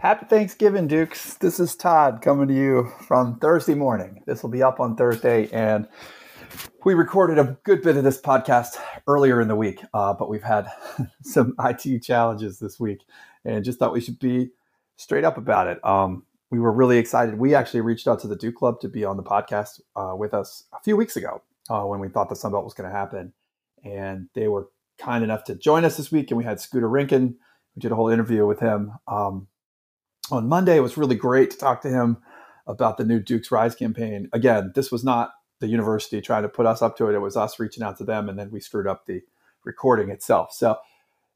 Happy Thanksgiving, Dukes. This is Todd coming to you from Thursday morning. This will be up on Thursday, and we recorded a good bit of this podcast earlier in the week, uh, but we've had some IT challenges this week, and just thought we should be straight up about it. Um, we were really excited. We actually reached out to the Duke Club to be on the podcast uh, with us a few weeks ago uh, when we thought the Sun Belt was going to happen, and they were kind enough to join us this week. And we had Scooter Rinkin. We did a whole interview with him. Um, on Monday. It was really great to talk to him about the new Duke's Rise campaign. Again, this was not the university trying to put us up to it. It was us reaching out to them, and then we screwed up the recording itself. So,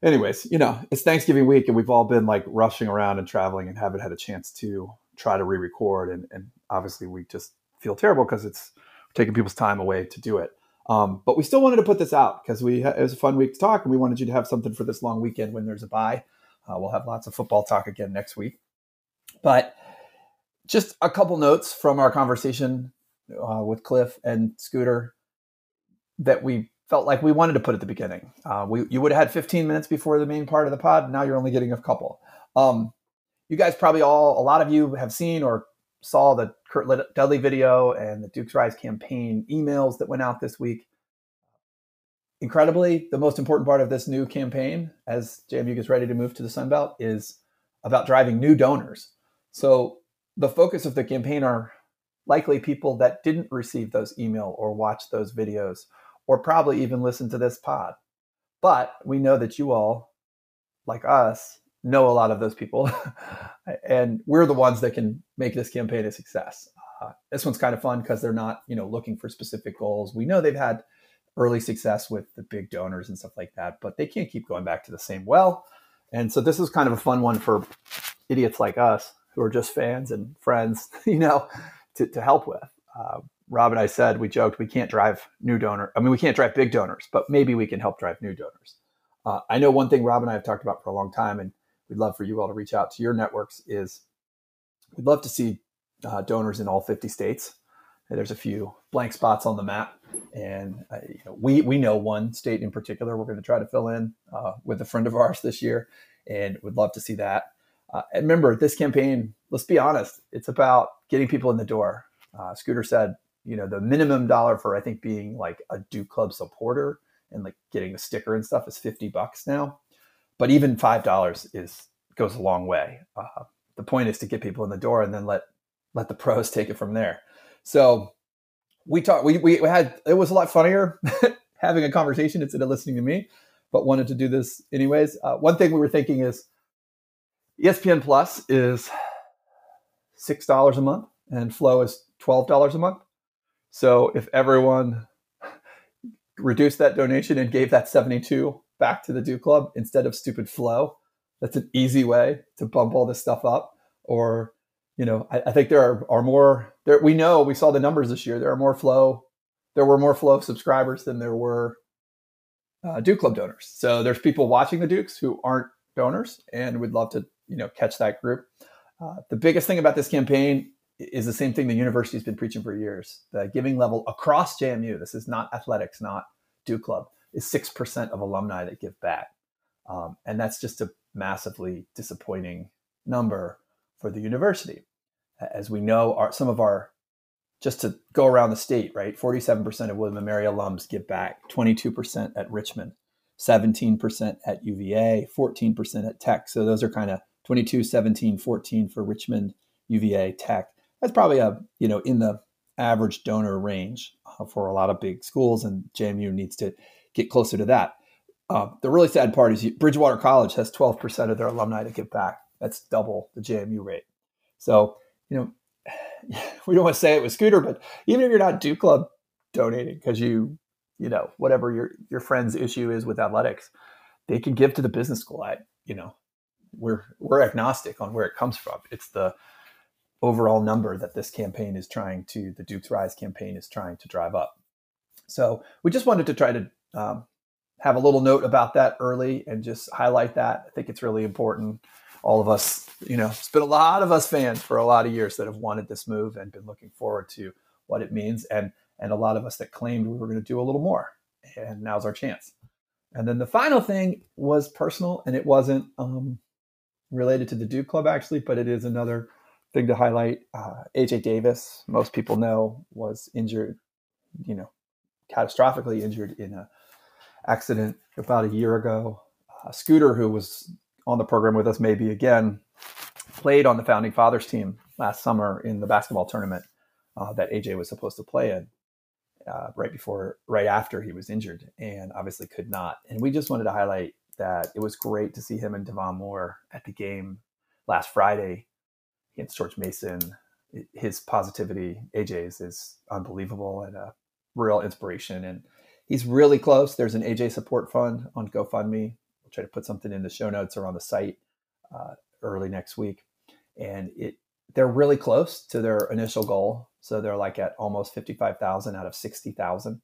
anyways, you know, it's Thanksgiving week, and we've all been like rushing around and traveling and haven't had a chance to try to re-record. And, and obviously, we just feel terrible because it's taking people's time away to do it. Um, but we still wanted to put this out because we it was a fun week to talk, and we wanted you to have something for this long weekend when there's a bye. Uh, we'll have lots of football talk again next week. But just a couple notes from our conversation uh, with Cliff and Scooter that we felt like we wanted to put at the beginning. Uh, we you would have had 15 minutes before the main part of the pod. Now you're only getting a couple. Um, you guys probably all, a lot of you have seen or saw the Curt Dudley video and the Duke's Rise campaign emails that went out this week. Incredibly, the most important part of this new campaign, as JMU gets ready to move to the Sun Belt, is about driving new donors. So the focus of the campaign are likely people that didn't receive those email or watch those videos or probably even listen to this pod. But we know that you all, like us, know a lot of those people. and we're the ones that can make this campaign a success. Uh, this one's kind of fun because they're not, you know, looking for specific goals. We know they've had early success with the big donors and stuff like that, but they can't keep going back to the same well. And so this is kind of a fun one for idiots like us who are just fans and friends, you know, to, to help with. Uh, Rob and I said, we joked, we can't drive new donor. I mean, we can't drive big donors, but maybe we can help drive new donors. Uh, I know one thing Rob and I have talked about for a long time, and we'd love for you all to reach out to your networks is we'd love to see uh, donors in all 50 states. There's a few blank spots on the map. And uh, you know, we, we know one state in particular we're going to try to fill in uh, with a friend of ours this year and would love to see that. Uh, and remember, this campaign, let's be honest, it's about getting people in the door. Uh, Scooter said, you know, the minimum dollar for I think being like a Duke Club supporter and like getting a sticker and stuff is 50 bucks now. But even $5 is goes a long way. Uh, the point is to get people in the door and then let let the pros take it from there. So we talked. We, we had it was a lot funnier having a conversation instead of listening to me, but wanted to do this anyways. Uh, one thing we were thinking is ESPN Plus is six dollars a month, and Flo is twelve dollars a month. So if everyone reduced that donation and gave that seventy-two back to the Duke Club instead of stupid Flo, that's an easy way to bump all this stuff up. Or, you know, I, I think there are, are more. There, we know we saw the numbers this year. There are more Flo. There were more Flo subscribers than there were uh, Duke Club donors. So there's people watching the Dukes who aren't donors, and we'd love to you know catch that group. Uh, the biggest thing about this campaign is the same thing the university's been preaching for years. The giving level across JMU, this is not athletics, not Duke Club, is 6% of alumni that give back. Um, and that's just a massively disappointing number for the university. As we know, our, some of our, just to go around the state, right? 47% of William & Mary alums give back, 22% at Richmond, 17% at UVA, 14% at Tech. So those are kind of 22, 17, 14 for Richmond, UVA, Tech. That's probably a you know in the average donor range uh, for a lot of big schools, and JMU needs to get closer to that. Uh, the really sad part is Bridgewater College has 12% of their alumni to give back. That's double the JMU rate. So you know we don't want to say it with Scooter, but even if you're not Duke Club donating because you you know whatever your your friend's issue is with athletics, they can give to the business school. I you know we're we're agnostic on where it comes from. It's the overall number that this campaign is trying to the Duke's Rise campaign is trying to drive up. So we just wanted to try to um, have a little note about that early and just highlight that. I think it's really important. All of us, you know, it's been a lot of us fans for a lot of years that have wanted this move and been looking forward to what it means, and and a lot of us that claimed we were going to do a little more. And now's our chance. And then the final thing was personal, and it wasn't um, related to the Duke Club actually, but it is another thing to highlight. Uh, AJ Davis, most people know, was injured, you know, catastrophically injured in a accident about a year ago. Uh, Scooter, who was on the program with us, maybe again, played on the founding fathers team last summer in the basketball tournament uh, that AJ was supposed to play in. Uh, right before, right after he was injured, and obviously could not. And we just wanted to highlight that it was great to see him and Devon Moore at the game last Friday against George Mason. His positivity, AJ's, is unbelievable and a real inspiration. And he's really close. There's an AJ support fund on GoFundMe. We'll try to put something in the show notes or on the site uh, early next week. And it they're really close to their initial goal. So they're like at almost 55,000 out of 60,000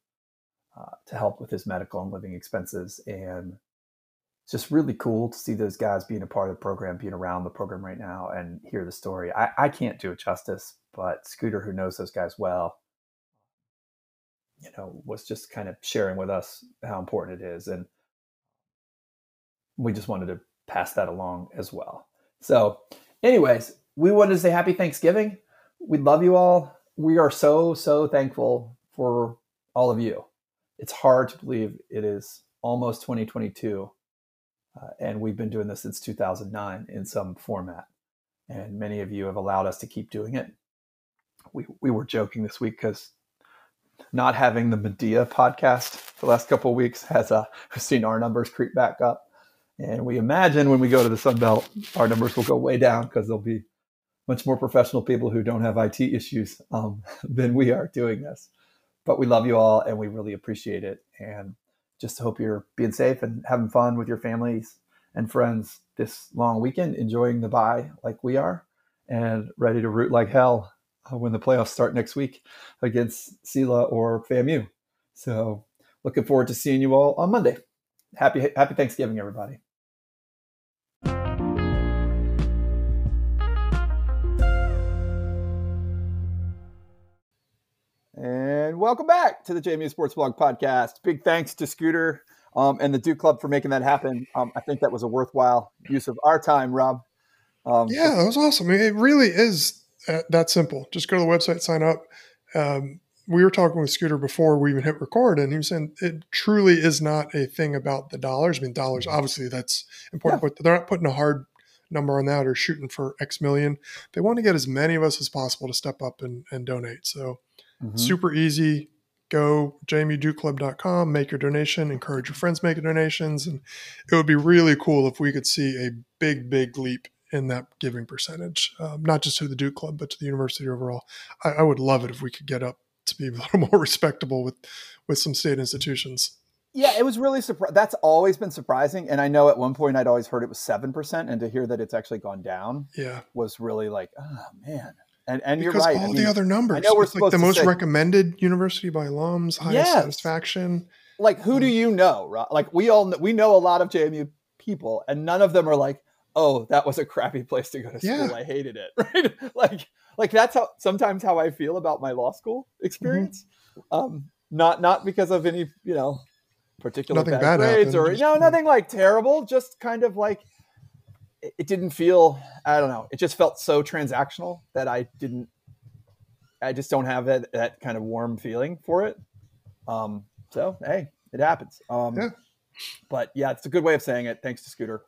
uh, to help with his medical and living expenses. And it's just really cool to see those guys being a part of the program, being around the program right now and hear the story. I, I can't do it justice, but Scooter, who knows those guys well, you know, was just kind of sharing with us how important it is. And we just wanted to pass that along as well. So, anyways, we wanted to say happy Thanksgiving. We love you all. We are so, so thankful for all of you. It's hard to believe it is almost 2022. Uh, and we've been doing this since 2009 in some format. And many of you have allowed us to keep doing it. We, we were joking this week because not having the Medea podcast the last couple of weeks has uh, seen our numbers creep back up. And we imagine when we go to the Sun Belt, our numbers will go way down because there'll be much more professional people who don't have IT issues um, than we are doing this. But we love you all and we really appreciate it. And just to hope you're being safe and having fun with your families and friends this long weekend, enjoying the bye like we are, and ready to root like hell uh, when the playoffs start next week against SELA or FAMU. So looking forward to seeing you all on Monday. Happy Happy Thanksgiving, everybody. Welcome back to the JMU Sports Blog podcast. Big thanks to Scooter um, and the Duke Club for making that happen. Um, I think that was a worthwhile use of our time, Rob. Um, yeah, that was awesome. It really is uh, that simple. Just go to the website, sign up. Um, we were talking with Scooter before we even hit record, and he was saying it truly is not a thing about the dollars. I mean, dollars, mm-hmm. obviously, that's important, yeah. but they're not putting a hard number on that or shooting for X million. They want to get as many of us as possible to step up and, and donate. So Mm-hmm. Super easy. Go jmudukeclub.com, make your donation, encourage your friends making donations. And it would be really cool if we could see a big, big leap in that giving percentage, um, not just to the Duke Club, but to the university overall. I, I would love it if we could get up to be a little more respectable with, with some state institutions. Yeah, it was really surprising. That's always been surprising, and I know at one point I'd always heard it was seven percent, and to hear that it's actually gone down, yeah, was really like, oh man. And, and because you're right. all I mean, the other numbers, I know we're like the most say, recommended university by alums, highest yes. satisfaction. Like, who do you know? Right? Like, we all we know a lot of JMU people, and none of them are like, "Oh, that was a crappy place to go to school. Yeah. I hated it." Right? like, like that's how sometimes how I feel about my law school experience. Mm-hmm. Um, not not because of any you know particular nothing bad, bad grades happened. or no, nothing like terrible. Just kind of like it didn't feel i don't know it just felt so transactional that i didn't i just don't have that, that kind of warm feeling for it. Um, so hey it happens. Um, yeah. but yeah it's a good way of saying it. Thanks to scooter.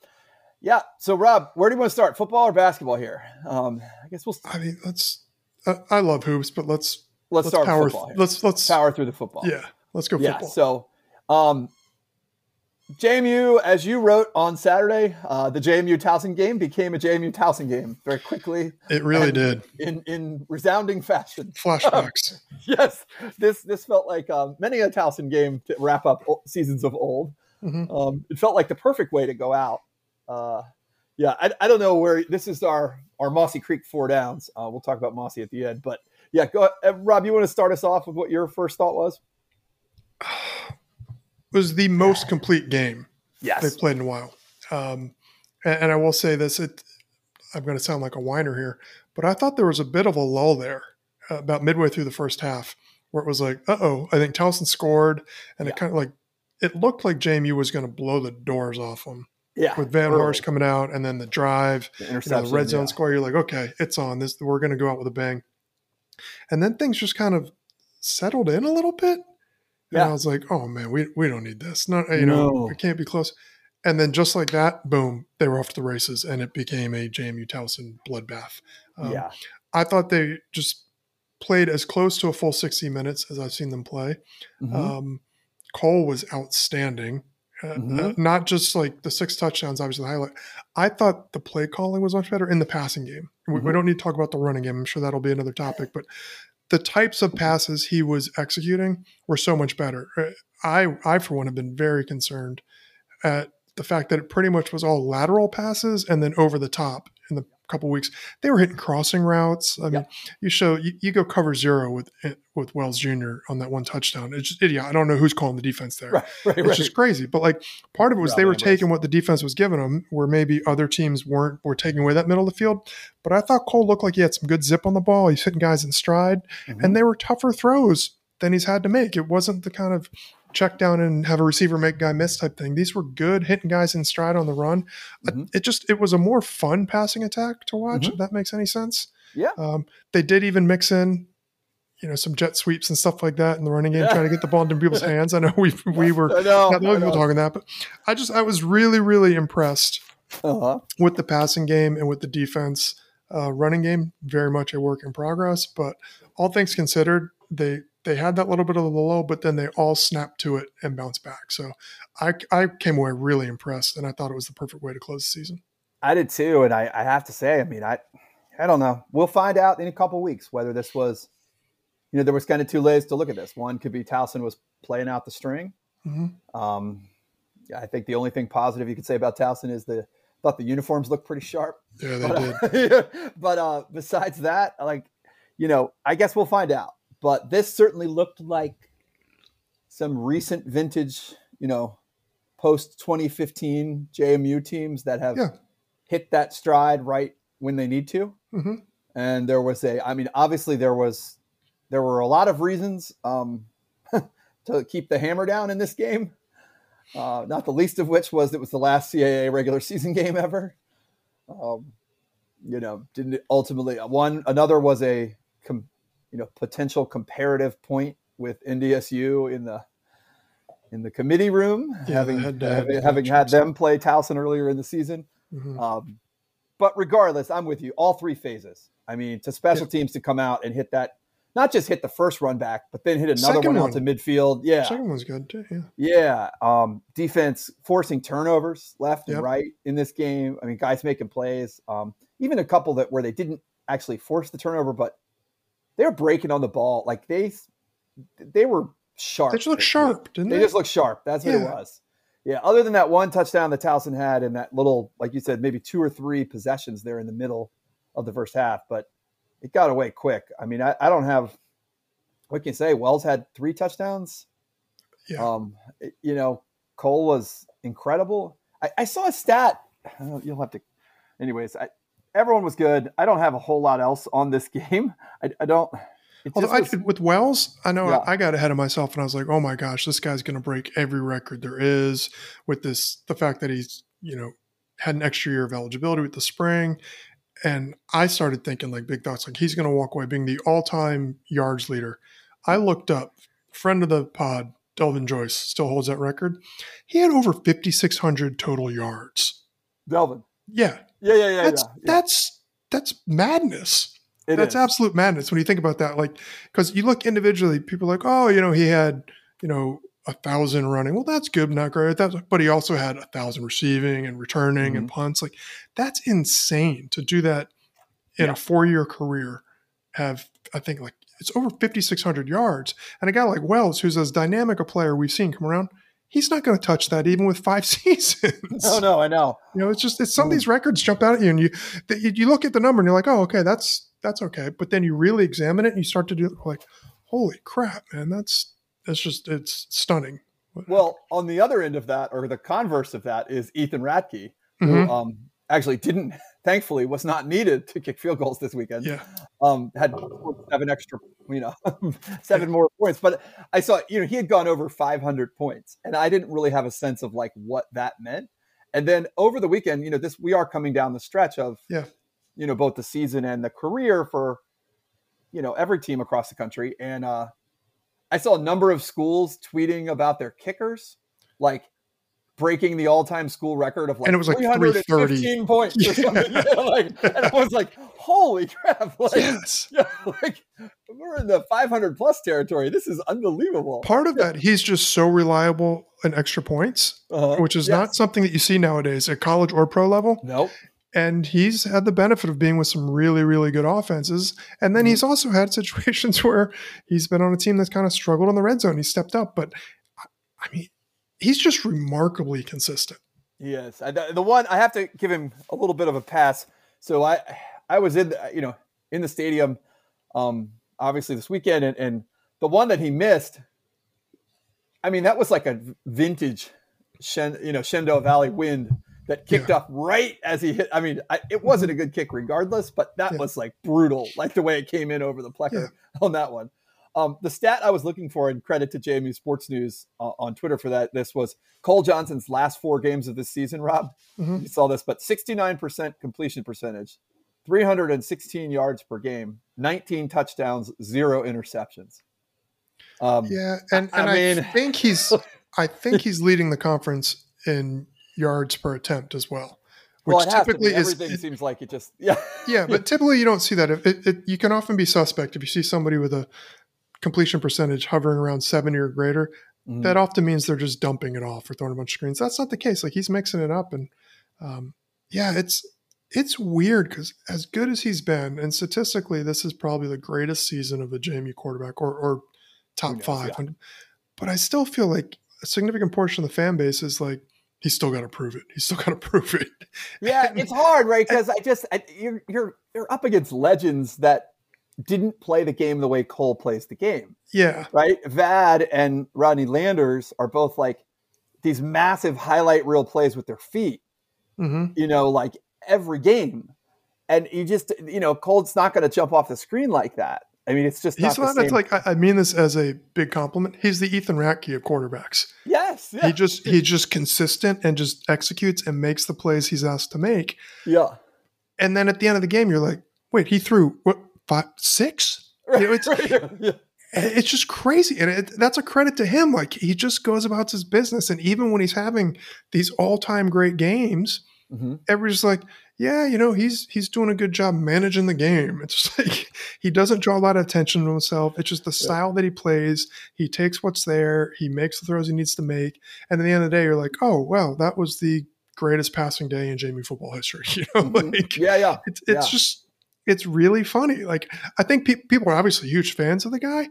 Yeah so rob where do you want to start football or basketball here? Um, i guess we'll i mean let's uh, i love hoops but let's let's, let's start power football let's let's power through the football. Yeah let's go football. yeah so um, JMU, as you wrote on Saturday, uh, the JMU Towson game became a JMU Towson game very quickly. It really did in in resounding fashion. Flashbacks. yes, this this felt like um, many a Towson game to wrap up seasons of old. Mm-hmm. Um, it felt like the perfect way to go out. Uh, yeah, I, I, don't know where this is our our Mossy Creek four downs. Uh, we'll talk about Mossy at the end, but yeah, go uh, Rob. You want to start us off with what your first thought was? was the most complete game yes. they've played in a while. Um, and, and, I will say this: it, I'm going to sound like a whiner here, but I thought there was a bit of a lull there uh, about midway through the first half, where it was like, "Uh oh!" I think Towson scored, and yeah. it kind of like it looked like JMU was going to blow the doors off them. Yeah, with Van. Horst coming out, and then the drive, The you know, the red zone yeah. score. You're like, okay, it's on. This we're going to go out with a bang. And then things just kind of settled in a little bit. And Yeah. I was like, oh man, we we don't need this. Not you know, it can't be close. And then just like that, boom, they were off to the races, and it became a JMU Towson bloodbath. Um, yeah, I thought they just played as close to a full 60 minutes as I've seen them play. Mhm. Um, Cole was outstanding. Uh, Mhm. uh, not just like the six touchdowns, obviously the highlight. I thought the play calling was much better in the passing game. We, we Mhm. don't need to talk about the running game. I'm sure that'll be another topic, but the types of passes he was executing were so much better. Uh, I, I for one, have been very concerned at the fact that it pretty much was all lateral passes and then over the top in the couple weeks. They were hitting crossing routes. I mean, you show you, you go cover zero with with Wells Jr. on that one touchdown. It's just idiot. I don't know who's calling the defense there. right, right, It's right. just crazy. But like part of it was they were taking what the defense was giving them, where maybe other teams weren't were taking away that middle of the field. But I thought Cole looked like he had some good zip on the ball. He's hitting guys in stride, Mhm. and they were tougher throws than he's had to make. It wasn't the kind of check down and have a receiver make guy miss type thing. These were good hitting guys in stride on the run. Mhm. It just it was a more fun passing attack to watch. Mhm. If that makes any sense. Yeah. Um, they did even mix in. You know, some jet sweeps and stuff like that in the running game, Yeah. trying to get the ball into people's hands. I know we we were know, not the people talking that, but I just I was really really impressed Uh-huh. with the passing game and with the defense. Uh, running game very much a work in progress, but all things considered, they they had that little bit of the low, but then they all snapped to it and bounced back. So I I came away really impressed, and I thought it was the perfect way to close the season. I did too, and I, I have to say, I mean, I I don't know. We'll find out in a couple weeks whether this was, you know, there was kind of two ways to look at this. One could be Towson was playing out the string. Mhm. Um, I think the only thing positive you could say about Towson is the thought the uniforms looked pretty sharp. Yeah, they But, did. uh, but uh, besides that, like, you know, I guess we'll find out. But this certainly looked like some recent vintage, you know, post 2015 JMU teams that have Yeah. hit that stride right when they need to. hmm And there was a, I mean, obviously there was, there were a lot of reasons um, to keep the hammer down in this game. Uh, not the least of which was it was the last CAA regular season game ever. Um, you know, didn't ultimately one another was a com, you know potential comparative point with NDSU in the in the committee room, Yeah, having had having, having had them play Towson earlier in the season. hmm Um, but regardless, I'm with you. All three phases. I mean, to special teams to come out and hit that, not just hit the first run back, but then hit another Second one out to midfield. Yeah, Second one's good too. Yeah. yeah. Um, defense forcing turnovers left Yep. and right in this game. I mean, guys making plays. Um, even a couple that where they didn't actually force the turnover, but they were breaking on the ball. Like they, they were sharp. They just look sharp, didn't They they? just look sharp. That's what it was. Yeah. Other than that one touchdown that Towson had and that little, like you said, maybe two or three possessions there in the middle of the first half, but it got away quick. I mean, I, I don't have, what can you say? Wells had three touchdowns. Yeah. Um, it- you know, Cole was incredible. I, I saw a stat. You'll have to, anyways. I, everyone was good. I don't have a whole lot else on this game. I, I don't. Although just I, was- with Wells, I know Yeah. I, I got ahead of myself and I was like, oh my gosh, this guy's going to break every record there is with this, the fact that he's, you know, had an extra year of eligibility with the spring. And I started thinking like big thoughts, like he's going to walk away being the all time yards leader. I looked up, friend of the pod, Delvin Joyce, still holds that record. He had over 5,600 total yards. Delvin. Yeah. Yeah, yeah, yeah, that's, yeah. yeah. that's, that's madness. It That's is. absolute madness when you think about that. Like, because you look individually, people are like, oh, you know, he had, you know, a thousand running. Well, that's good, not great. That's, but he also had a thousand receiving and returning and mm-hmm. punts. Like, that's insane to do that in Yeah. a four year career. Have I think like it's over fifty six hundred yards, and a guy like Wells, who's as dynamic a player we've seen come around, he's not going to touch that even with five seasons. No, no, I know. You know, it's just it's some of these records jump out at you, and you you, look at the number and you're like, oh, okay, that's that's okay. But then you really examine it and you start to do it like, holy crap, man, that's that's just it's stunning. Well, on the other end of that, or the converse of that, is Ethan Ratke, Mhm. who um, actually didn't, thankfully, was not needed to kick field goals this weekend. Yeah, Um, had seven extra, you know, seven more points. But I saw, you know, he had gone over 500 points, and I didn't really have a sense of like what that meant. And then over the weekend, you know, this we are coming down the stretch of Yeah. you know, both the season and the career for you know every team across the country. And uh I saw a number of schools tweeting about their kickers, like breaking the all-time school record of like And it was like 315 points or something. Yeah. Yeah, like, and I was like, holy crap! Like, yes. yeah, like we're in the 500 plus territory. This is unbelievable. Part of that, he's just so reliable in extra points, Uh-huh. which is Yes. not something that you see nowadays at college or pro level. Nope. And he's had the benefit of being with some really, really good offenses. And then Mhm. he's also had situations where he's been on a team that's kind of struggled in the red zone. He stepped up, but I- I mean, he's just remarkably consistent. Yes, I, the one I have to give him a little bit of a pass. So I I was in the, you know in the stadium, um, obviously this weekend, and, and the one that he missed. I mean, that was like a vintage, Shen, you know, Shenandoah Valley wind that kicked Yeah. up right as he hit. I mean, I, it wasn't a good kick regardless, but that Yeah. was like brutal, like the way it came in over the plecker on that one. Um, the stat I was looking for, and credit to JMU Sports News uh, on Twitter for that. This was Cole Johnson's last four games of this season. Rob, Mhm. you saw this, but 69% completion percentage, 316 yards per game, 19 touchdowns, zero interceptions. Um, Yeah, and, I and I, mean- think he's I think he's leading the conference in yards per attempt as well. Which well, it has to be. typically is Everything seems like it just yeah. yeah, but typically you don't see that. It, it, it, you can often be suspect if you see somebody with a completion percentage hovering around seventy or greater. Mhm. That often means they're just dumping it off or throwing a bunch of screens. That's not the case. Like he's mixing it up, and um, yeah, it's it's weird because as good as he's been, and statistically, this is probably the greatest season of a JMU quarterback or, or top knows, five. yeah. But I still feel like a significant portion of the fan base is like he's still got to prove it. He's still got to prove it. yeah, it's hard, right? Because I just I, you're you're you're up against legends that didn't play the game the way Cole plays the game, Yeah, right? Vad and Rodney Landers are both like these massive highlight reel plays with their feet, hmm you know, like every game, and you just you know Cole's not going to jump off the screen like that. I mean, it's just he's not not. the same. like I, I mean this as a big compliment. He's the Ethan Ratke of quarterbacks. yes, yeah, He just he's just consistent and just executes and makes the plays he's asked to make. yeah. And then at the end of the game, you're like, wait, he threw what five, six? You know, it's yeah. it's just crazy, and it, that's a credit to him. Like he just goes about his business, and even when he's having these all time great games, Mhm. everybody's like, yeah, you know, he's he's doing a good job managing the game. It's just like he doesn't draw a lot of attention to himself. It's just the style that he plays. He takes what's there, he makes the throws he needs to make, and at the end of the day, you're like, oh well, that was the greatest passing day in JMU football history. You know, Mhm. like yeah, yeah. it's it's Yeah. just it's really funny. Like I think pe- people are obviously huge fans of the guy,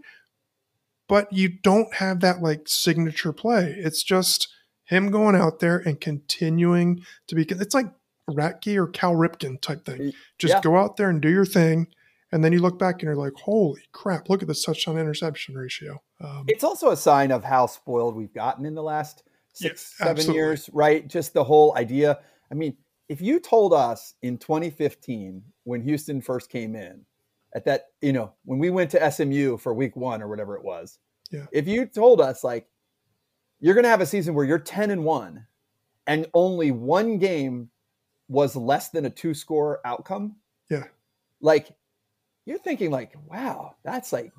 but you don't have that like signature play. It's just him going out there and continuing to be. It's like Ratke or Cal Ripken type thing. Just Yeah. go out there and do your thing, and then you look back and you're like, "Holy crap! Look at this touchdown interception ratio." Um, It's also a sign of how spoiled we've gotten in the last six, Yeah, seven absolutely. years, right? Just the whole idea. I mean, if you told us in 2015 when Houston first came in, at that, you know, when we went to SMU for week one or whatever it was, Yeah. if you told us like you're going to have a season where you're 10 and one and only one game was less than a two score outcome, Yeah. like you're thinking like, wow, that's like,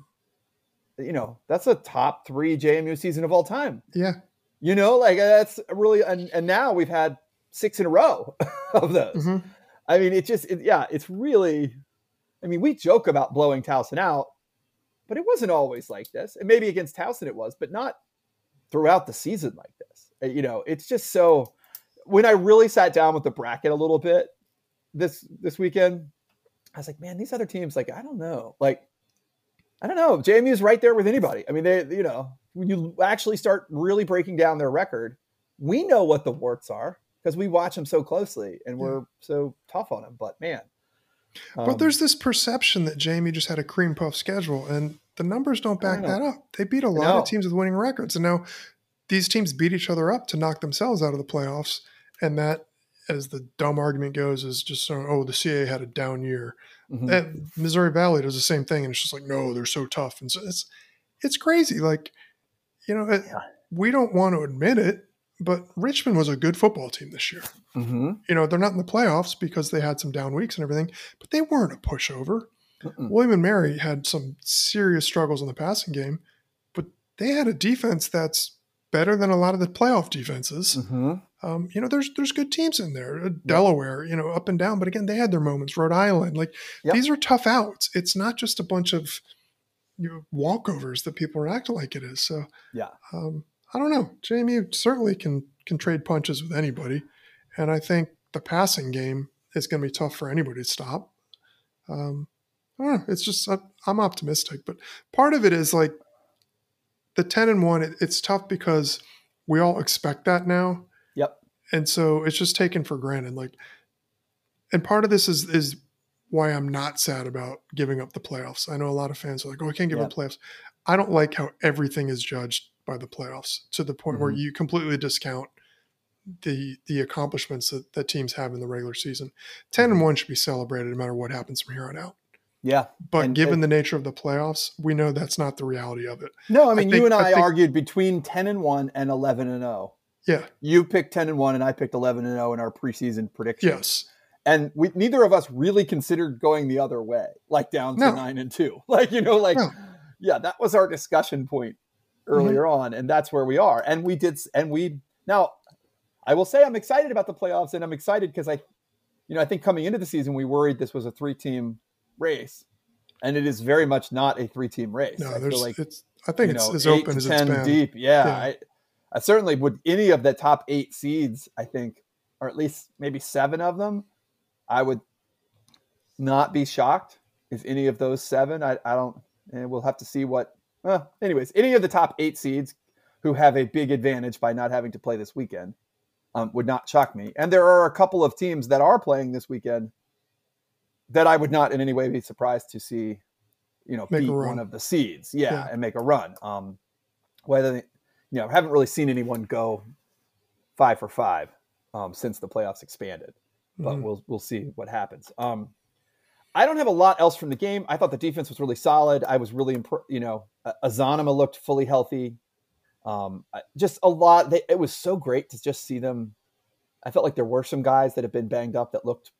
you know, that's a top three JMU season of all time. yeah, You know, like that's really, and, and now we've had six in a row of those. mhm. I mean, it just, it, yeah, it's really, I mean, we joke about blowing Towson out, but it wasn't always like this. And maybe against Towson it was, but not throughout the season like this. Uh, You know, it's just so, when I really sat down with the bracket a little bit this, this weekend, I was like, man, these other teams, like, I don't know. Like, I don't know. JMU's right there with anybody. I mean, they, you know, when you actually start really breaking down their record, we know what the warts are because we watch them so closely and we're so tough on them. But man, but um, there's this perception that JMU just had a cream puff schedule, and the numbers don't back that up. They beat a lot of teams with winning records, and now these teams beat each other up to knock themselves out of the playoffs. And that, as the dumb argument goes, is just so, oh, the CA had a down year. mhm. And Missouri Valley does the same thing, and it's just like, no, they're so tough, and so it's it's crazy. Like, you know, it, Yeah. we don't want to admit it, but Richmond was a good football team this year. Mm-hmm. You know, they're not in the playoffs because they had some down weeks and everything, but they weren't a pushover. William and Mary had some serious struggles in the passing game, but they had a defense that's better than a lot of the playoff defenses. Mm-hmm. Um, you know, there's there's good teams in there. Uh, Delaware, you know, up and down, but again, they had their moments. Rhode Island, like Yep. these are tough outs. It's not just a bunch of you know, walkovers that people are acting like it is. So Yeah. um, I don't know. JMU certainly can can trade punches with anybody, and I think the passing game is going to be tough for anybody to stop. Um, I don't know. It's just I'm optimistic, but part of it is like the ten and one. It, it's tough because we all expect that now, Yep. and so it's just taken for granted. Like, and part of this is is why I'm not sad about giving up the playoffs. I know a lot of fans are like, "Oh, I can't give Yeah. up playoffs." I don't like how everything is judged by the playoffs to the point where Mhm. you completely discount the the accomplishments that, that teams have in the regular season. 10 and one should be celebrated no matter what happens from here on out. Yeah. But And- given and- the nature of the playoffs, we know that's not the reality of it. No, I mean think- you and I I, think- argued between ten and one and eleven and zero. Yeah. You picked ten and one, and I picked eleven and zero in our preseason predictions. Yes. and we neither of us really considered going the other way, like down to No. nine and two. Like you know, like No. yeah, that was our discussion point Mm-hmm. earlier on, and that's where we are. And we did, and we now, I will say I'm excited about the playoffs, and I'm excited because I, you know, I think coming into the season we worried this was a three team race, and it is very much not a three team race. No, I there's feel like it's I think it's know, as open as it's 10 been. deep. Yeah, Yeah. I, I certainly would any of the top eight seeds. I think, or at least maybe seven of them, I would not be shocked if any of those seven. I, I don't. And we'll have to see what. Well, anyways, any of the top eight seeds who have a big advantage by not having to play this weekend um, would not shock me. And there are a couple of teams that are playing this weekend that I would not in any way be surprised to see, you know, Make beat one of the seeds, yeah, Yeah. and make a run. Um, whether they, you know, haven't really seen anyone go five for five um, since the playoffs expanded, but Mhm. we'll we'll see what happens. Um, I don't have a lot else from the game. I thought the defense was really solid. I was really, impr- you know, Azanama looked fully healthy. Um, just a lot. They, it was so great to just see them. I felt like there were some guys that have been banged up that looked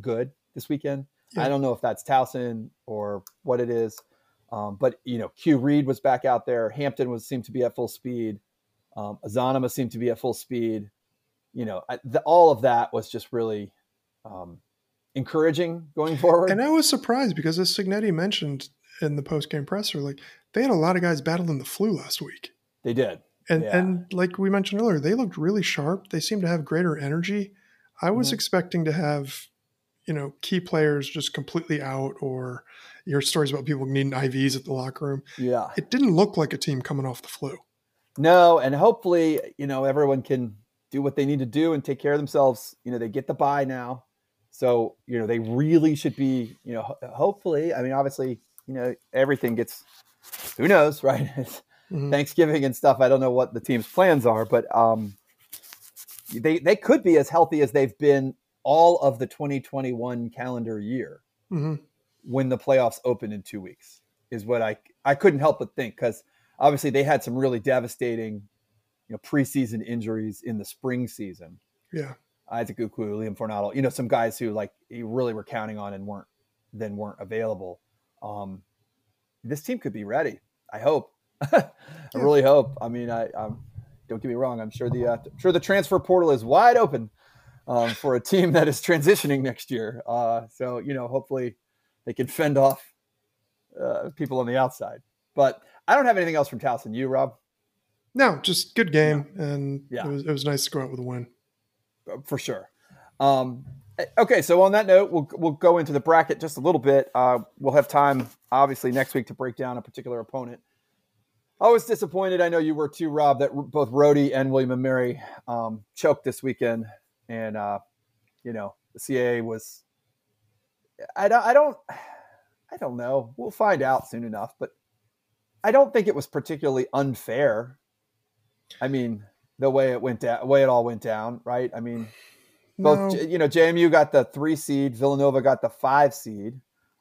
good this weekend. Yeah. I don't know if that's Towson or what it is, um, but you know, Q Reed was back out there. Hampton was seemed to be at full speed. Um, Azanama seemed to be at full speed. You know, I, the, all of that was just really um, encouraging going forward. And I was surprised because as Cignetti mentioned in the post game presser, like they had a lot of guys battling the flu last week. they did. And Yeah. and like we mentioned earlier, they looked really sharp. They seemed to have greater energy. I was Mhm. expecting to have, you know, key players just completely out or your stories about people needing IVs at the locker room. Yeah. It didn't look like a team coming off the flu. No, and hopefully, you know, everyone can do what they need to do and take care of themselves. You know, they get the buy now. So, you know, they really should be, you know, ho- hopefully, I mean, obviously, you know, everything gets, who knows, right? Mhm. Thanksgiving and stuff. I don't know what the team's plans are, but um, they, they could be as healthy as they've been all of the 2021 calendar year Mhm. when the playoffs open in two weeks is what I I couldn't help but think because obviously they had some really devastating, you know, preseason injuries in the spring season. Yeah. Isaac Ukwu, Liam Fornadel, you know, some guys who like you really were counting on and weren't then weren't available. Um, this team could be ready. I hope. I really hope. I mean, I um, don't get me wrong. I'm sure the uh, I'm sure the transfer portal is wide open um, for a team that is transitioning next year. Uh, so you know, hopefully they can fend off uh, people on the outside. But I don't have anything else from Towson. You, Rob, No, just good game. And Yeah. it, was, it was nice to go out with a win. For sure. Um, okay, so on that note, we'll we'll go into the bracket just a little bit. Uh, we'll have time, obviously, next week to break down a particular opponent. I was disappointed. I know you were too, Rob, that both Rhody and William and Mary um, choked this weekend, and uh, you know the CAA was. I don't. I don't. I don't know. We'll find out soon enough, but I don't think it was particularly unfair. I mean, the way it went down, way it all went down, right? I mean, both No, you know JMU got the three seed, Villanova got the five seed.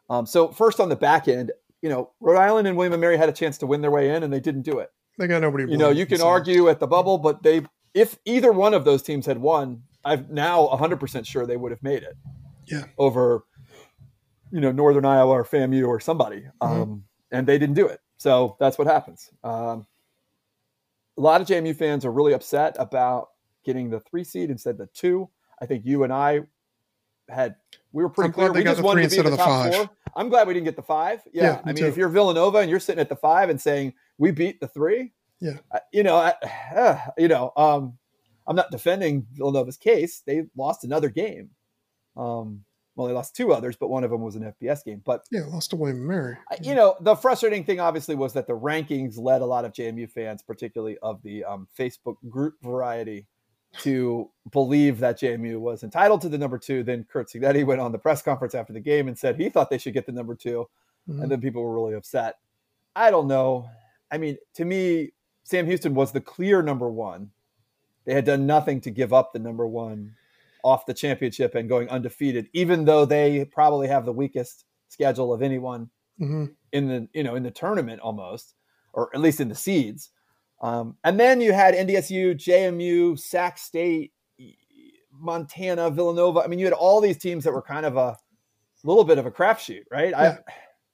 Um, so first on the back end, you know, Rhode Island and William and Mary had a chance to win their way in, and they didn't do it. they got nobody. You know, you can so- argue at the bubble, but they if either one of those teams had won, I'm now 100% sure they would have made it. Yeah. Over, you know, Northern Iowa or FAMU or somebody. Mhm. Um, and they didn't do it. So that's what happens. Um, a lot of JMU fans are really upset about getting the three seed instead of the two. I think you and I had we were pretty I'm clear. they We got just the wanted to be in the the top five. four. I'm glad we didn't get the five. Yeah, Yeah, I mean, too. if you're Villanova and you're sitting at the five and saying we beat the three, Yeah. uh, you know, I, uh, you know, um, I'm not defending Villanova's case. They lost another game. Um, well, they lost two others, but one of them was an FBS game. But Yeah, lost to William Mary. You know, the frustrating thing obviously was that the rankings led a lot of JMU fans, particularly of the um, Facebook group variety, to believe that JMU was entitled to the number two. Then Curt Cignetti went on the press conference after the game and said he thought they should get the number two, Mhm. and then people were really upset. I don't know. I mean, to me, Sam Houston was the clear number one. They had done nothing to give up the number one off the championship and going undefeated, even though they probably have the weakest schedule of anyone Mhm. in the you know in the tournament almost, or at least in the seeds. Um, and then you had NDSU, JMU, Sac State, Montana, Villanova. I mean, you had all these teams that were kind of a little bit of a crapshoot, right? Yeah.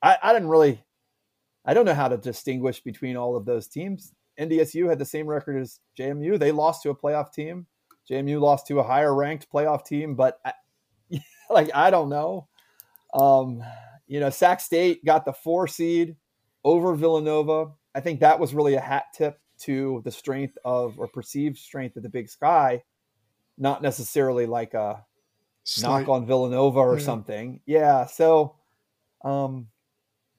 I, I I didn't really, I don't know how to distinguish between all of those teams. NDSU had the same record as JMU. They lost to a playoff team. JMU lost to a higher ranked playoff team, but I, like I don't know. Um, you know, Sac State got the four seed over Villanova. I think that was really a hat tip to the strength of or perceived strength of the Big Sky, not necessarily like a Slight- knock on Villanova or Yeah. something. Yeah. So, um,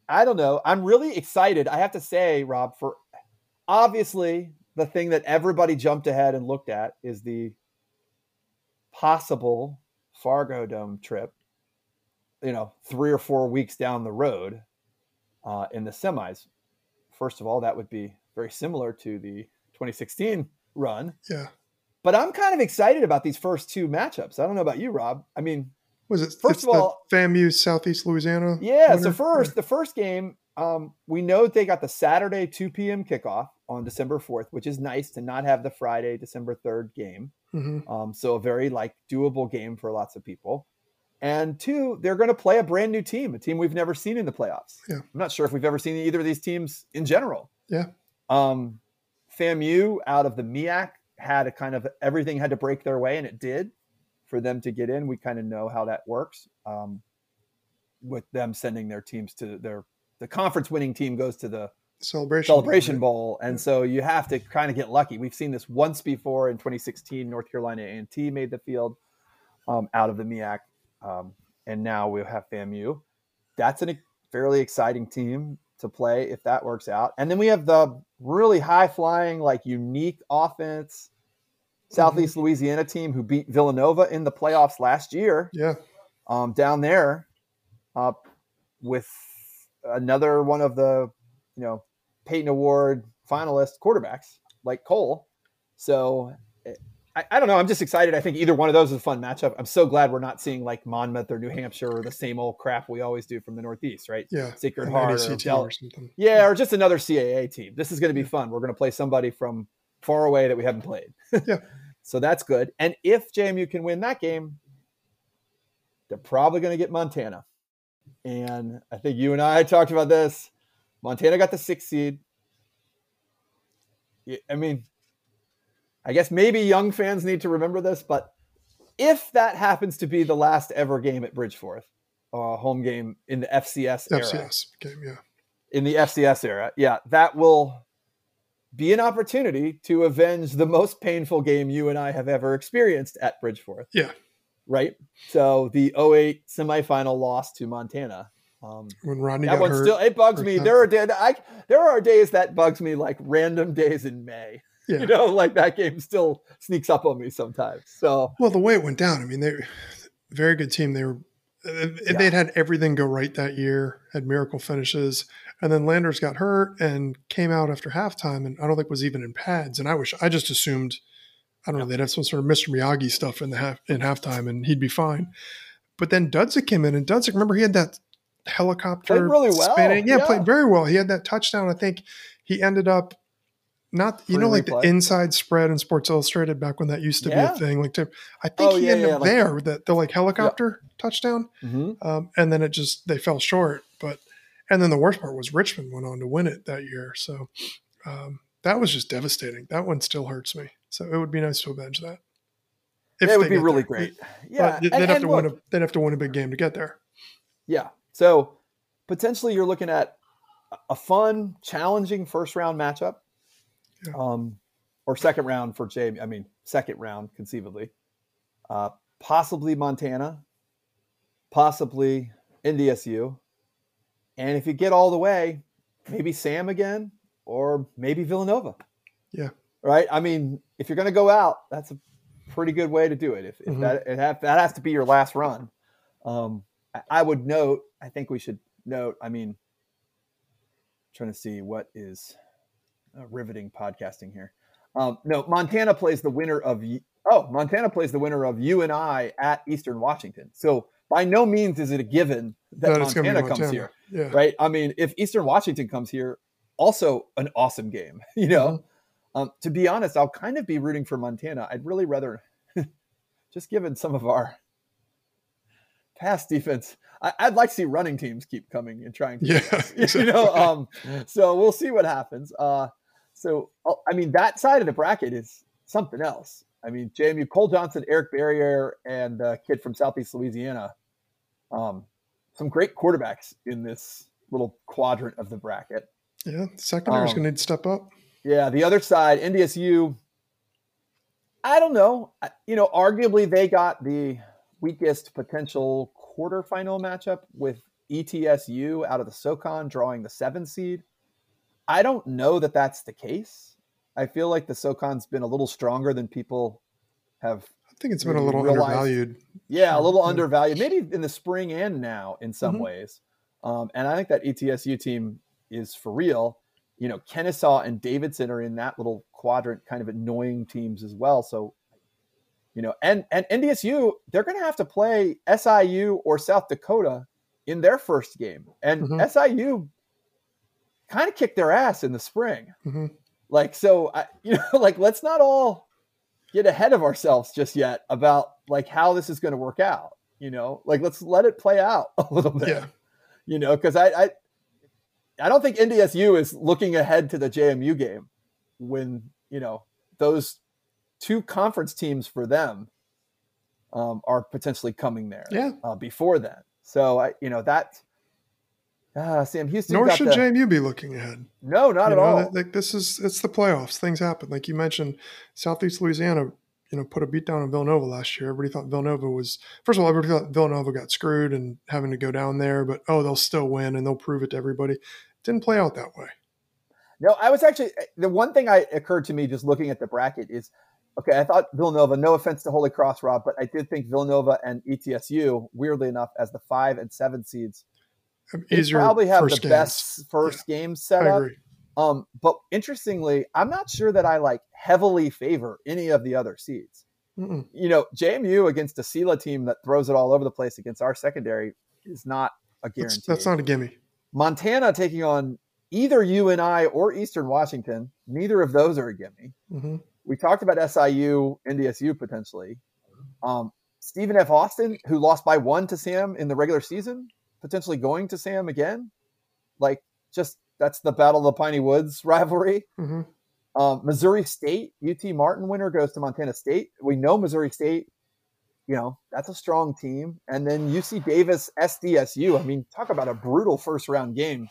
I don't know. I'm really excited. I have to say, Rob, for obviously the thing that everybody jumped ahead and looked at is the possible Fargo Dome trip. You know, three or four weeks down the road uh, in the semis. First of all, that would be very similar to the 2016 run. Yeah. But I'm kind of excited about these first two matchups. I don't know about you, Rob. I mean, Was it First of all- FAMU Southeast Louisiana? yeah. So winner? first, the first game, um, we know they got the Saturday 2 p.m. kickoff on December 4th, which is nice to not have the Friday December 3rd game. Mhm. Um, so a very like doable game for lots of people. And two, they're going to play a brand new team, a team we've never seen in the playoffs. Yeah. I'm not sure if we've ever seen either of these teams in general. Yeah. Um, FAMU out of the MEAC had a kind of everything had to break their way, and it did for them to get in. We kind of know how that works um, with them sending their teams to their the conference winning team goes to the Celebration. celebration bowl. And so you have to kind of get lucky. We've seen this once before in 2016 north carolina a&t made the field um, out of the MEAC um, and now we have famu that's a fairly exciting team to play if that works out. And then we have the really high flying like unique offense southeast louisiana team who beat villanova in the playoffs last year Yeah. um, down there uh, with another one of the you know Payton Award finalist quarterbacks like Cole. So I, I don't know. I'm just excited. I think either one of those is a fun matchup. I'm so glad we're not seeing like Monmouth or New Hampshire or the same old crap we always do from the Northeast, right? Yeah. Sacred Heart or Del- or something. yeah, or just another CAA team. This is going to be fun. We're going to play somebody from far away that we haven't played. Yeah. So that's good. And if JMU can win that game, they're probably going to get Montana. And I think you and I talked about this. Montana got the sixth seed. I mean, I guess maybe young fans need to remember this, but if that happens to be the last ever game at Bridgeforth, uh, home game in the FCS era, FCS game. Yeah. in the FCS era, yeah, that will be an opportunity to avenge the most painful game you and I have ever experienced at Bridgeforth. Yeah. Right. So the 08 semifinal loss to Montana. Um, When Rodney that one still it bugs me. time. There are days I there are days that bugs me like random days in May. yeah. You know, like that game still sneaks up on me sometimes. So Well, the way it went down, I mean, they very good team. They were Yeah. they'd had everything go right that year, had miracle finishes, and then Landers got hurt and came out after halftime, and I don't think was even in pads. And I wish I just assumed, I don't know, they'd have some sort of Mr. Miyagi stuff in the half in halftime, and he'd be fine. But then Dudzik came in, and Dudzik, remember, he had that helicopter Played really well, spinning. Yeah, yeah. played very well. He had that touchdown. I think he ended up not you Free know like replay. the inside spread in Sports Illustrated back when that used to Yeah. be a thing. Like to, I think Oh, he yeah, ended up like- there that the like helicopter touchdown, Mm-hmm. um, and then it just they fell short. But and then the worst part was Richmond went on to win it that year. So um, that was just devastating. That one still hurts me. So it would be nice to avenge that. If it would be really there. great. But Yeah, they'd and- have and to win a they'd have to win a big game to get there. Yeah. So potentially you're looking at a fun, challenging first round matchup. Yeah. Um, or second round for Jamie. I mean, second round conceivably. Uh, possibly Montana, possibly NDSU. And if you get all the way, maybe Sam again or maybe Villanova. Yeah. Right? I mean, if you're going to go out, that's a pretty good way to do it. If, if Mhm. that it that has to be your last run. Um, I, would note, I think we should note, I mean, trying to see what is uh, riveting podcasting here. Um, no, Montana plays the winner of oh, Montana plays the winner of UNI at Eastern Washington. So by no means is it a given that, That it's Montana comes here, Yeah. right? I mean, if Eastern Washington comes here, also an awesome game. You know, Mm-hmm. um, to be honest, I'll kind of be rooting for Montana. I'd really rather, just given some of our pass defense, I, I'd like to see running teams keep coming and trying to Yeah. you know um so we'll see what happens uh so oh, i mean that side of the bracket is something else i mean jmu cole johnson eric barriere and a kid from southeast louisiana um some great quarterbacks in this little quadrant of the bracket yeah. Secondary's Um, gonna need to step up. yeah the other side ndsu i don't know you know arguably they got the weakest potential quarterfinal matchup with etsu out of the socon drawing the seven seed i don't know that that's the case i feel like the socon's been a little stronger than people have I think it's been a little realize- undervalued. yeah, a little Yeah. undervalued, maybe in the spring and now in some Mhm. ways. Um, and I think that ETSU team is for real. You know, Kennesaw and Davidson are in that little quadrant, kind of annoying teams as well. So, you know, and and NDSU they're going to have to play SIU or South Dakota in their first game, and Mhm. SIU kind of kicked their ass in the spring. Mhm. Like, so I, you know, like let's not all get ahead of ourselves just yet about like how this is going to work out. You know, like let's let it play out a little bit. Yeah. You know, because I, I I don't think NDSU is looking ahead to the JMU game when you know those two conference teams for them um, are potentially coming there Yeah. uh, before then. So I, you know that. Uh, Sam Houston. Nor should the, JMU be looking ahead. No, not You at know, all. Like this is it's the playoffs. Things happen. Like you mentioned, Southeast Louisiana, you know, put a beat down on Villanova last year. Everybody thought Villanova was first of all, everybody thought Villanova got screwed and having to go down there, but oh, they'll still win and they'll prove it to everybody. Didn't play out that way. No, I was actually the one thing I occurred to me just looking at the bracket is okay. I thought Villanova. No offense to Holy Cross, Rob, but I did think Villanova and ETSU, weirdly enough, as the five and seven seeds, they probably have the games. best first game set I up. agree. Um, but interestingly, I'm not sure that I like heavily favor any of the other seeds. Mm-mm. You know, JMU against a SELA team that throws it all over the place against our secondary is not a guarantee. That's, that's not a gimme. Montana taking on either UNI or Eastern Washington. Neither of those are a gimme. hmm We talked about SIU, NDSU potentially. Um, Stephen F. Austin, who lost by one to Sam in the regular season, potentially going to Sam again. Like, just that's the Battle of the Piney Woods rivalry. hmm Um, Missouri State, UT Martin winner goes to Montana State. We know Missouri State, you know, that's a strong team. And then UC Davis, SDSU. I mean, talk about a brutal first round game.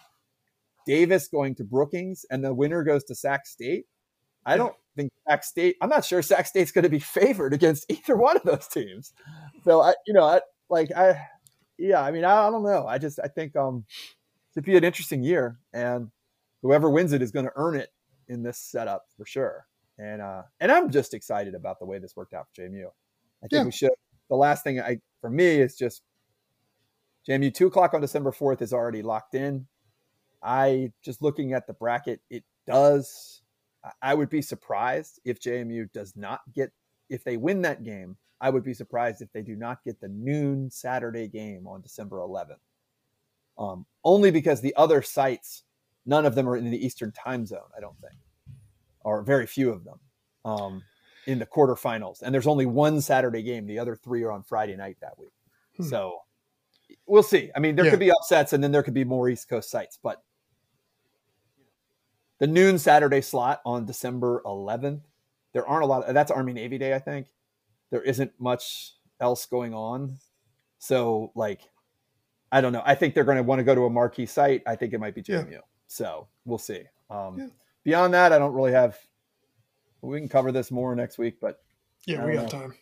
Davis going to Brookings, and the winner goes to Sac State. I don't think Sac State. I'm not sure Sac State's going to be favored against either one of those teams. So I, you know, I like I, yeah. I mean, I, I don't know. I just I think um, it'd be an interesting year, and whoever wins it is going to earn it in this setup for sure. And uh, and I'm just excited about the way this worked out for JMU. I think Yeah. we should. The last thing I for me is just JMU two o'clock on December fourth is already locked in. I just looking at the bracket, it does. I- would be surprised if JMU does not get if they win that game. I would be surprised if they do not get the noon Saturday game on December 11th. Um, only because the other sites, none of them are in the Eastern time zone. I don't think. or very few of them, um, in the quarterfinals. And there's only one Saturday game. The other three are on Friday night that week. Hmm. So we'll see. I mean, there Yeah. could be upsets, and then there could be more East Coast sites, but the noon Saturday slot on December 11th, there aren't a lot. Of, that's Army Navy Day, I think. There isn't much else going on, so like, I don't know. I think they're going to want to go to a marquee site. I think it might be Yeah. JMU. So we'll see. Um, Yeah. Beyond that, I don't really have. We can cover this more next week, but Yeah, we don't time.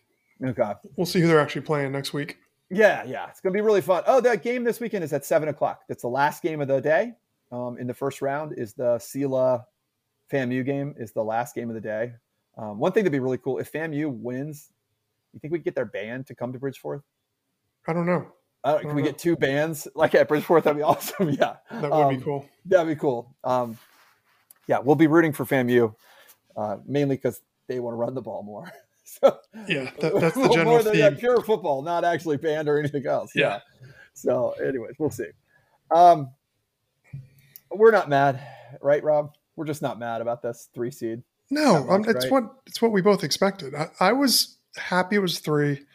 okay. We'll see who they're actually playing next week. Yeah, yeah, it's gonna be really fun. Oh, that game this weekend is at seven o'clock. That's the last game of the day. Um, in the first round is the Sela FAMU game. Is the last game of the day. Um, one thing that'd be really cool if FAMU wins. You think we get their band to come to Bridgeforth? I don't know. Uh, can we Uh-huh. get two bands like at Bridgeforth? That'd be awesome. Yeah, That would Um, be cool. that'd be cool. Um, yeah, we'll be rooting for FAMU uh, mainly because they want to run the ball more. so Yeah, that, that's the more general than yeah, theme. pure football, not actually band or anything else. Yeah. So, anyways, we'll see. Um, we're not mad, right, Rob? We're just not mad about this three seed. No, um, it's right? what it's what we both expected. I, I was happy it was three.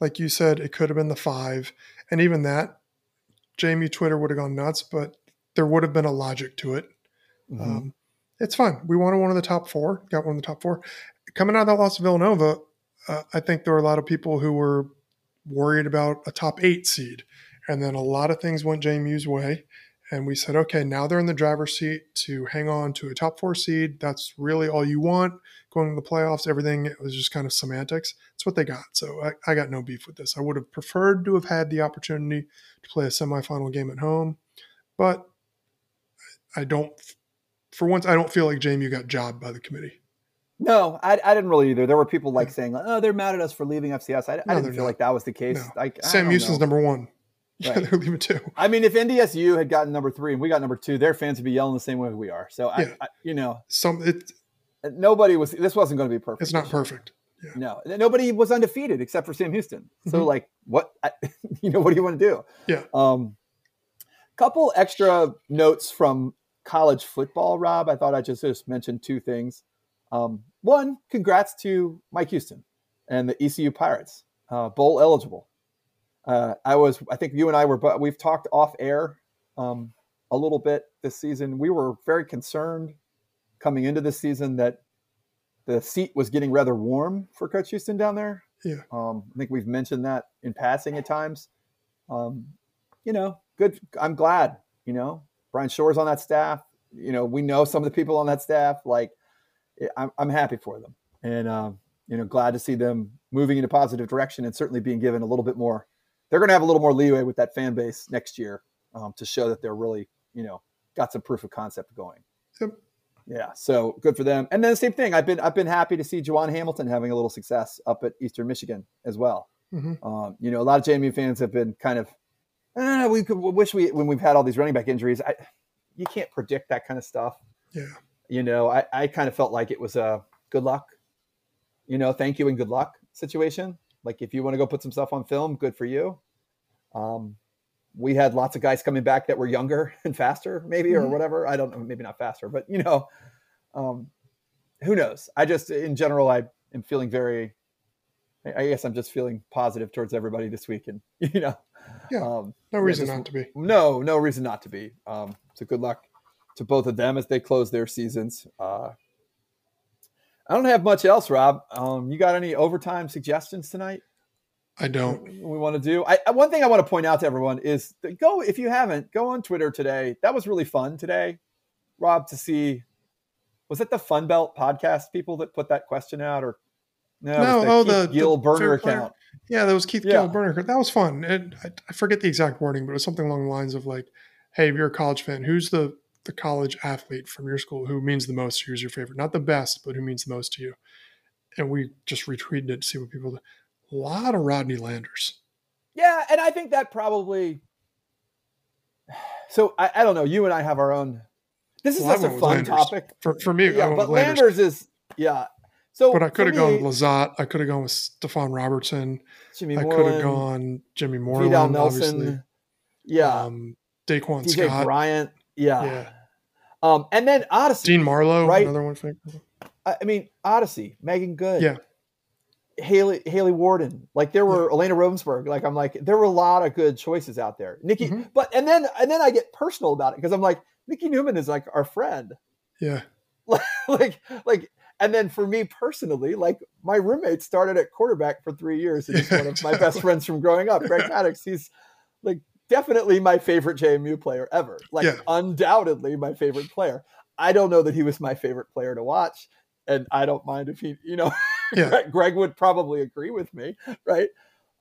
Like you said, it could have been the five, and even that, Jamie Twitter would have gone nuts, but there would have been a logic to it. Mm-hmm. Um, it's fine. We wanted one of the top four. Got one of the top four. Coming out of that loss to Villanova, uh, I think there were a lot of people who were worried about a top eight seed, and then a lot of things went JMU's way. And we said, okay, now they're in the driver's seat to hang on to a top four seed. That's really all you want going to the playoffs. Everything it was just kind of semantics. It's what they got. So I, I got no beef with this. I would have preferred to have had the opportunity to play a semifinal game at home, but I don't. For once, I don't feel like JMU got jobbed by the committee. no, I, I didn't really either. There were people like saying, "Oh, they're mad at us for leaving FCS." I, I didn't feel not. like that was the case. No. I Sam Houston's number one. Yeah, they're leaving two. I mean, if NDSU had gotten number three and we got number two, their fans would be yelling the same way we are. So, Yeah. I, I, you know, Some it, nobody was. This wasn't going to be perfect. it's not perfect. No, nobody was undefeated except for Sam Houston. So, Mhm. like, what? I, you know, what do you want to do? Yeah. Um, couple extra notes from college football, Rob. I thought I just just mentioned two things. Um, one, congrats to Mike Houston and the ECU Pirates, uh, bowl eligible. Uh, I was, I think you and I were, but we've talked off air um, a little bit this season. We were very concerned coming into this season that the seat was getting rather warm for Coach Houston down there. Yeah. Um, I think we've mentioned that in passing at times. Um, you know, good. I'm glad. You know, Brian Shore's on that staff. You know, we know some of the people on that staff. Like, I'm, I'm happy for them, and um, you know, glad to see them moving in a positive direction and certainly being given a little bit more. They're going to have a little more leeway with that fan base next year um, to show that they're really, you know, got some proof of concept going. Yep. Yeah, so good for them. And then the same thing. I've been I've been happy to see Jawon Hamilton having a little success up at Eastern Michigan as well. Mhm. Um, you know, a lot of JMU fans have been kind of, eh, we could we wish we when we've had all these running back injuries. I, you can't predict that kind of stuff. Yeah. You know, I, I kind of felt like it was a good luck. You know, thank you and good luck situation. Like if you want to go put some stuff on film, good for you. Um, we had lots of guys coming back that were younger and faster, maybe or Mhm. whatever. I don't know, maybe not faster, but you know, um, who knows? I just, in general, I am feeling very. I guess I'm just feeling positive towards everybody this week, and you know, Yeah. um, No reason just- not to be. no, no reason not to be. Um, so good luck to both of them as they close their seasons. Uh, I don't have much else, Rob. Um, you got any overtime suggestions tonight? I don't. we want to do. I, one thing I want to point out to everyone is go if you haven't go on Twitter today. That was really fun today, Rob, to see. Was it the Fun Belt podcast people that put that question out, or no? No, the oh, Keith the- Gill the burner account. Yeah, that was Keith Yeah. Gill Burner. That was fun. And I, I forget the exact wording, but it was something along the lines of like, "Hey, if you're a college fan, who's the the college athlete from your school who means the most? Who's your favorite? Not the best, but who means the most to you?" And we just retweeted it to see what people. did. A lot of Rodney Landers. Yeah, and I think that probably. So I, I don't know. You and I have our own. This is Well, such a fun Landers. topic. For for me, Yeah, but Landers. Landers is yeah. So, But I could have gone with Lazat. I could have gone with Stephon Robertson. Jimmy I could have gone Jimmy Vidal Moreland, Nelson. obviously. Yeah, Um, Daquan DJ Scott. Bryant. Yeah. Yeah. Um, and then Odicci. Dean Marlowe, Right. another one. for- I, mean, Odicci, Megan Good, Yeah. Haley Haley Warden. Like there were Elena Romsberg. Like I'm like there were a lot of good choices out there. Nikki, Mhm. but and then and then I get personal about it because I'm like Nikki Newman is like our friend. Yeah. like like and then for me personally, like my roommate started at quarterback for three years and he's Yeah, one of my best friends from growing up. Greg Maddox, he's like definitely my favorite JMU player ever. Like Yeah. undoubtedly my favorite player. I don't know that he was my favorite player to watch. And I don't mind if he, you know, Yeah. Greg, would probably agree with me, right?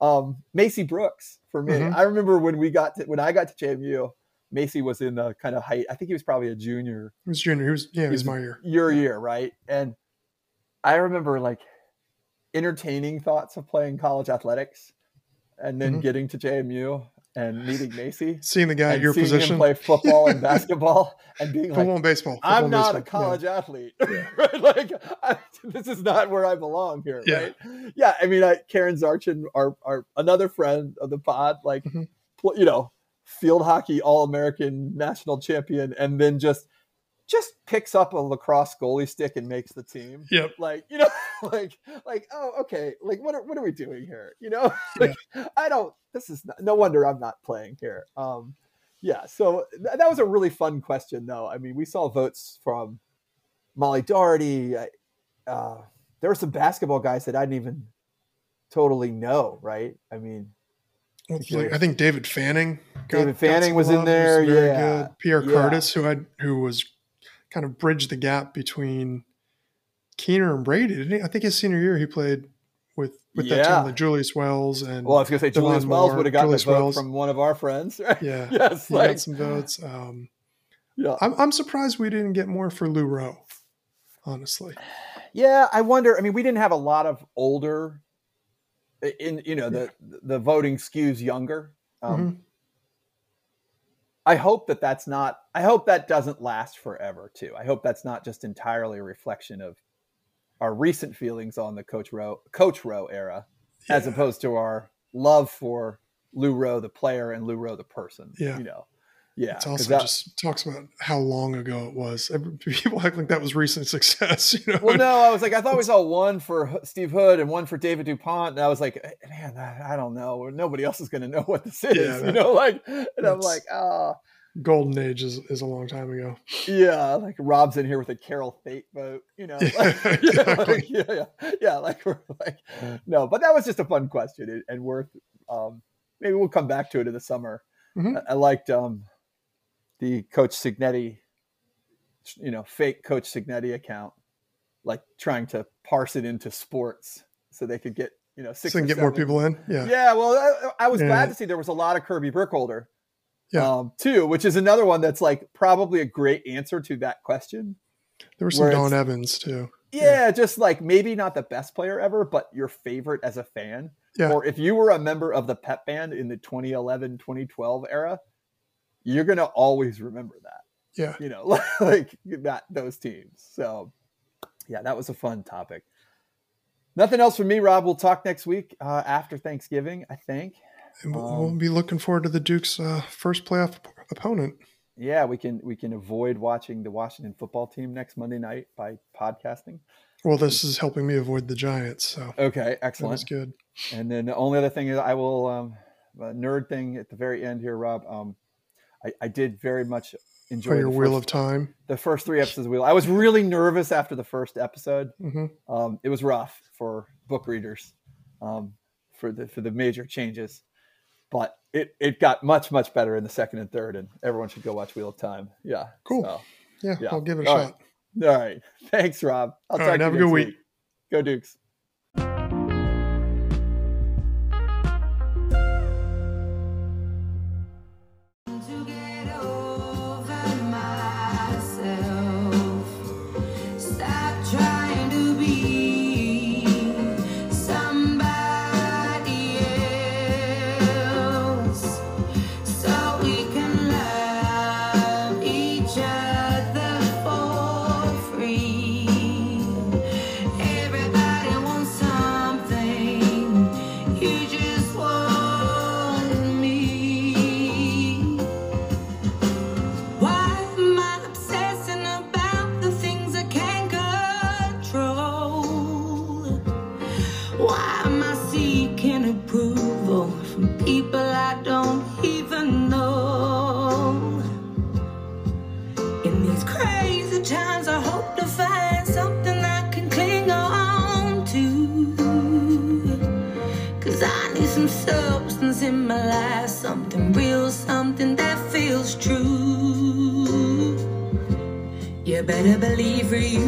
Um, Macey Brooks for me. Mhm. I remember when we got to when I got to JMU, Macey was in the kind of height. I think he was probably a junior He was junior. He was yeah, he was my year. your year, right? And I remember like entertaining thoughts of playing college athletics and then Mhm. getting to JMU and meeting Macey Seeing the guy at your seeing position. him play football and basketball and being football like, and baseball. Football I'm not a baseball. college athlete, Yeah. right? Like, I, this is not where I belong here, Yeah. right? Yeah, I mean, I, Karen Zarchin, our, our another friend of the pod, like, Mhm. you know, field hockey All American national champion, and then just just picks up a lacrosse goalie stick and makes the team. Yep. Like, you know, like, like, oh, okay, like, what are, what are we doing here? You know, like, I don't. This is not, no wonder I'm not playing here. Um, yeah. So th- that was a really fun question, though. I mean, we saw votes from Molly Doherty. I- Uh, there were some basketball guys that I didn't even totally know. Right? I mean, like, I think David Fanning. got- David Fanning was in there, very yeah. good. Pierre Yeah. Curtis, who had who was kind of bridged the gap between Keener and Brady. Didn't he? I think his senior year he played with with that team, like Julius Wells and well, I was gonna say Devon Julius Wells would have gotten Julius a vote Wells. from one of our friends. Right? yeah, yes. he Like, got some votes. Um, yeah. I'm I'm surprised we didn't get more for Lou Rowe. Honestly, Yeah, I wonder. I mean, we didn't have a lot of older. In you know the the voting skews younger. Um, Mhm. I hope that that's not. I hope that doesn't last forever too. I hope that's not just entirely a reflection of our recent feelings on the Coach Rowe Coach Rowe era, as opposed to our love for Lou Rowe the player and Lou Rowe the person. Yeah. you know. Yeah, It's 'cause also that- just talks about how long ago it was. People act like that was recent success. You know, Well, no, I was like, I thought we saw one for Steve Hood and one for David Dupont, and I was like, "Eh, man, I I don't know. Nobody else is going to know what this is, Yeah, you know, like, and I'm like, ah, golden age is, is a long time ago. yeah, like Rob's in here with a Carol Fate vote, you know, Yeah, like, yeah, exactly. like, yeah, yeah, yeah, like we're like, no, but that was just a fun question and- and worth. Um, maybe we'll come back to it in the summer. Mhm. I, I liked um, the Coach Cignetti, you know, fake Coach Cignetti account, like trying to parse it into sports so they could get you know six So can get more people in. Yeah. Yeah, well, I, I was Yeah. glad to see there was a lot of Kirby Burkholder, Yeah. um, too, which is another one that's like probably a great answer to that question. There was some Don Evans too. Yeah, just like maybe not the best player ever, but your favorite as a fan. Yeah. Or if you were a member of the pep band in the 2011, 2012 era, you're going to always remember that, Yeah. you know, like that, those teams. So yeah, that was a fun topic. Nothing else from me, Rob. We'll talk next week uh, after Thanksgiving, I think. And we'll, Um, be looking forward to the Duke's uh, first playoff op- opponent. Yeah, we can we can avoid watching the Washington football team next Monday night by podcasting. Well, this is helping me avoid the Giants, so Okay, excellent. good. And then the only other thing is I will um, a nerd thing at the very end here, Rob. Um, I, I did very much enjoy For your wheel first, of time. the first three episodes of Wheel. I was really nervous after the first episode. hmm Um, it was rough for book readers um, for the for the major changes, but it it got much much better in the second and third, and everyone should go watch Wheel of Time. Yeah, Cool. so. Yeah, Yeah. I'll give it a All shot. All right. Thanks, Rob. I'll All talk right, to you have a next good week. Go Dukes. in my life, something real, something that feels true. You better believe for you.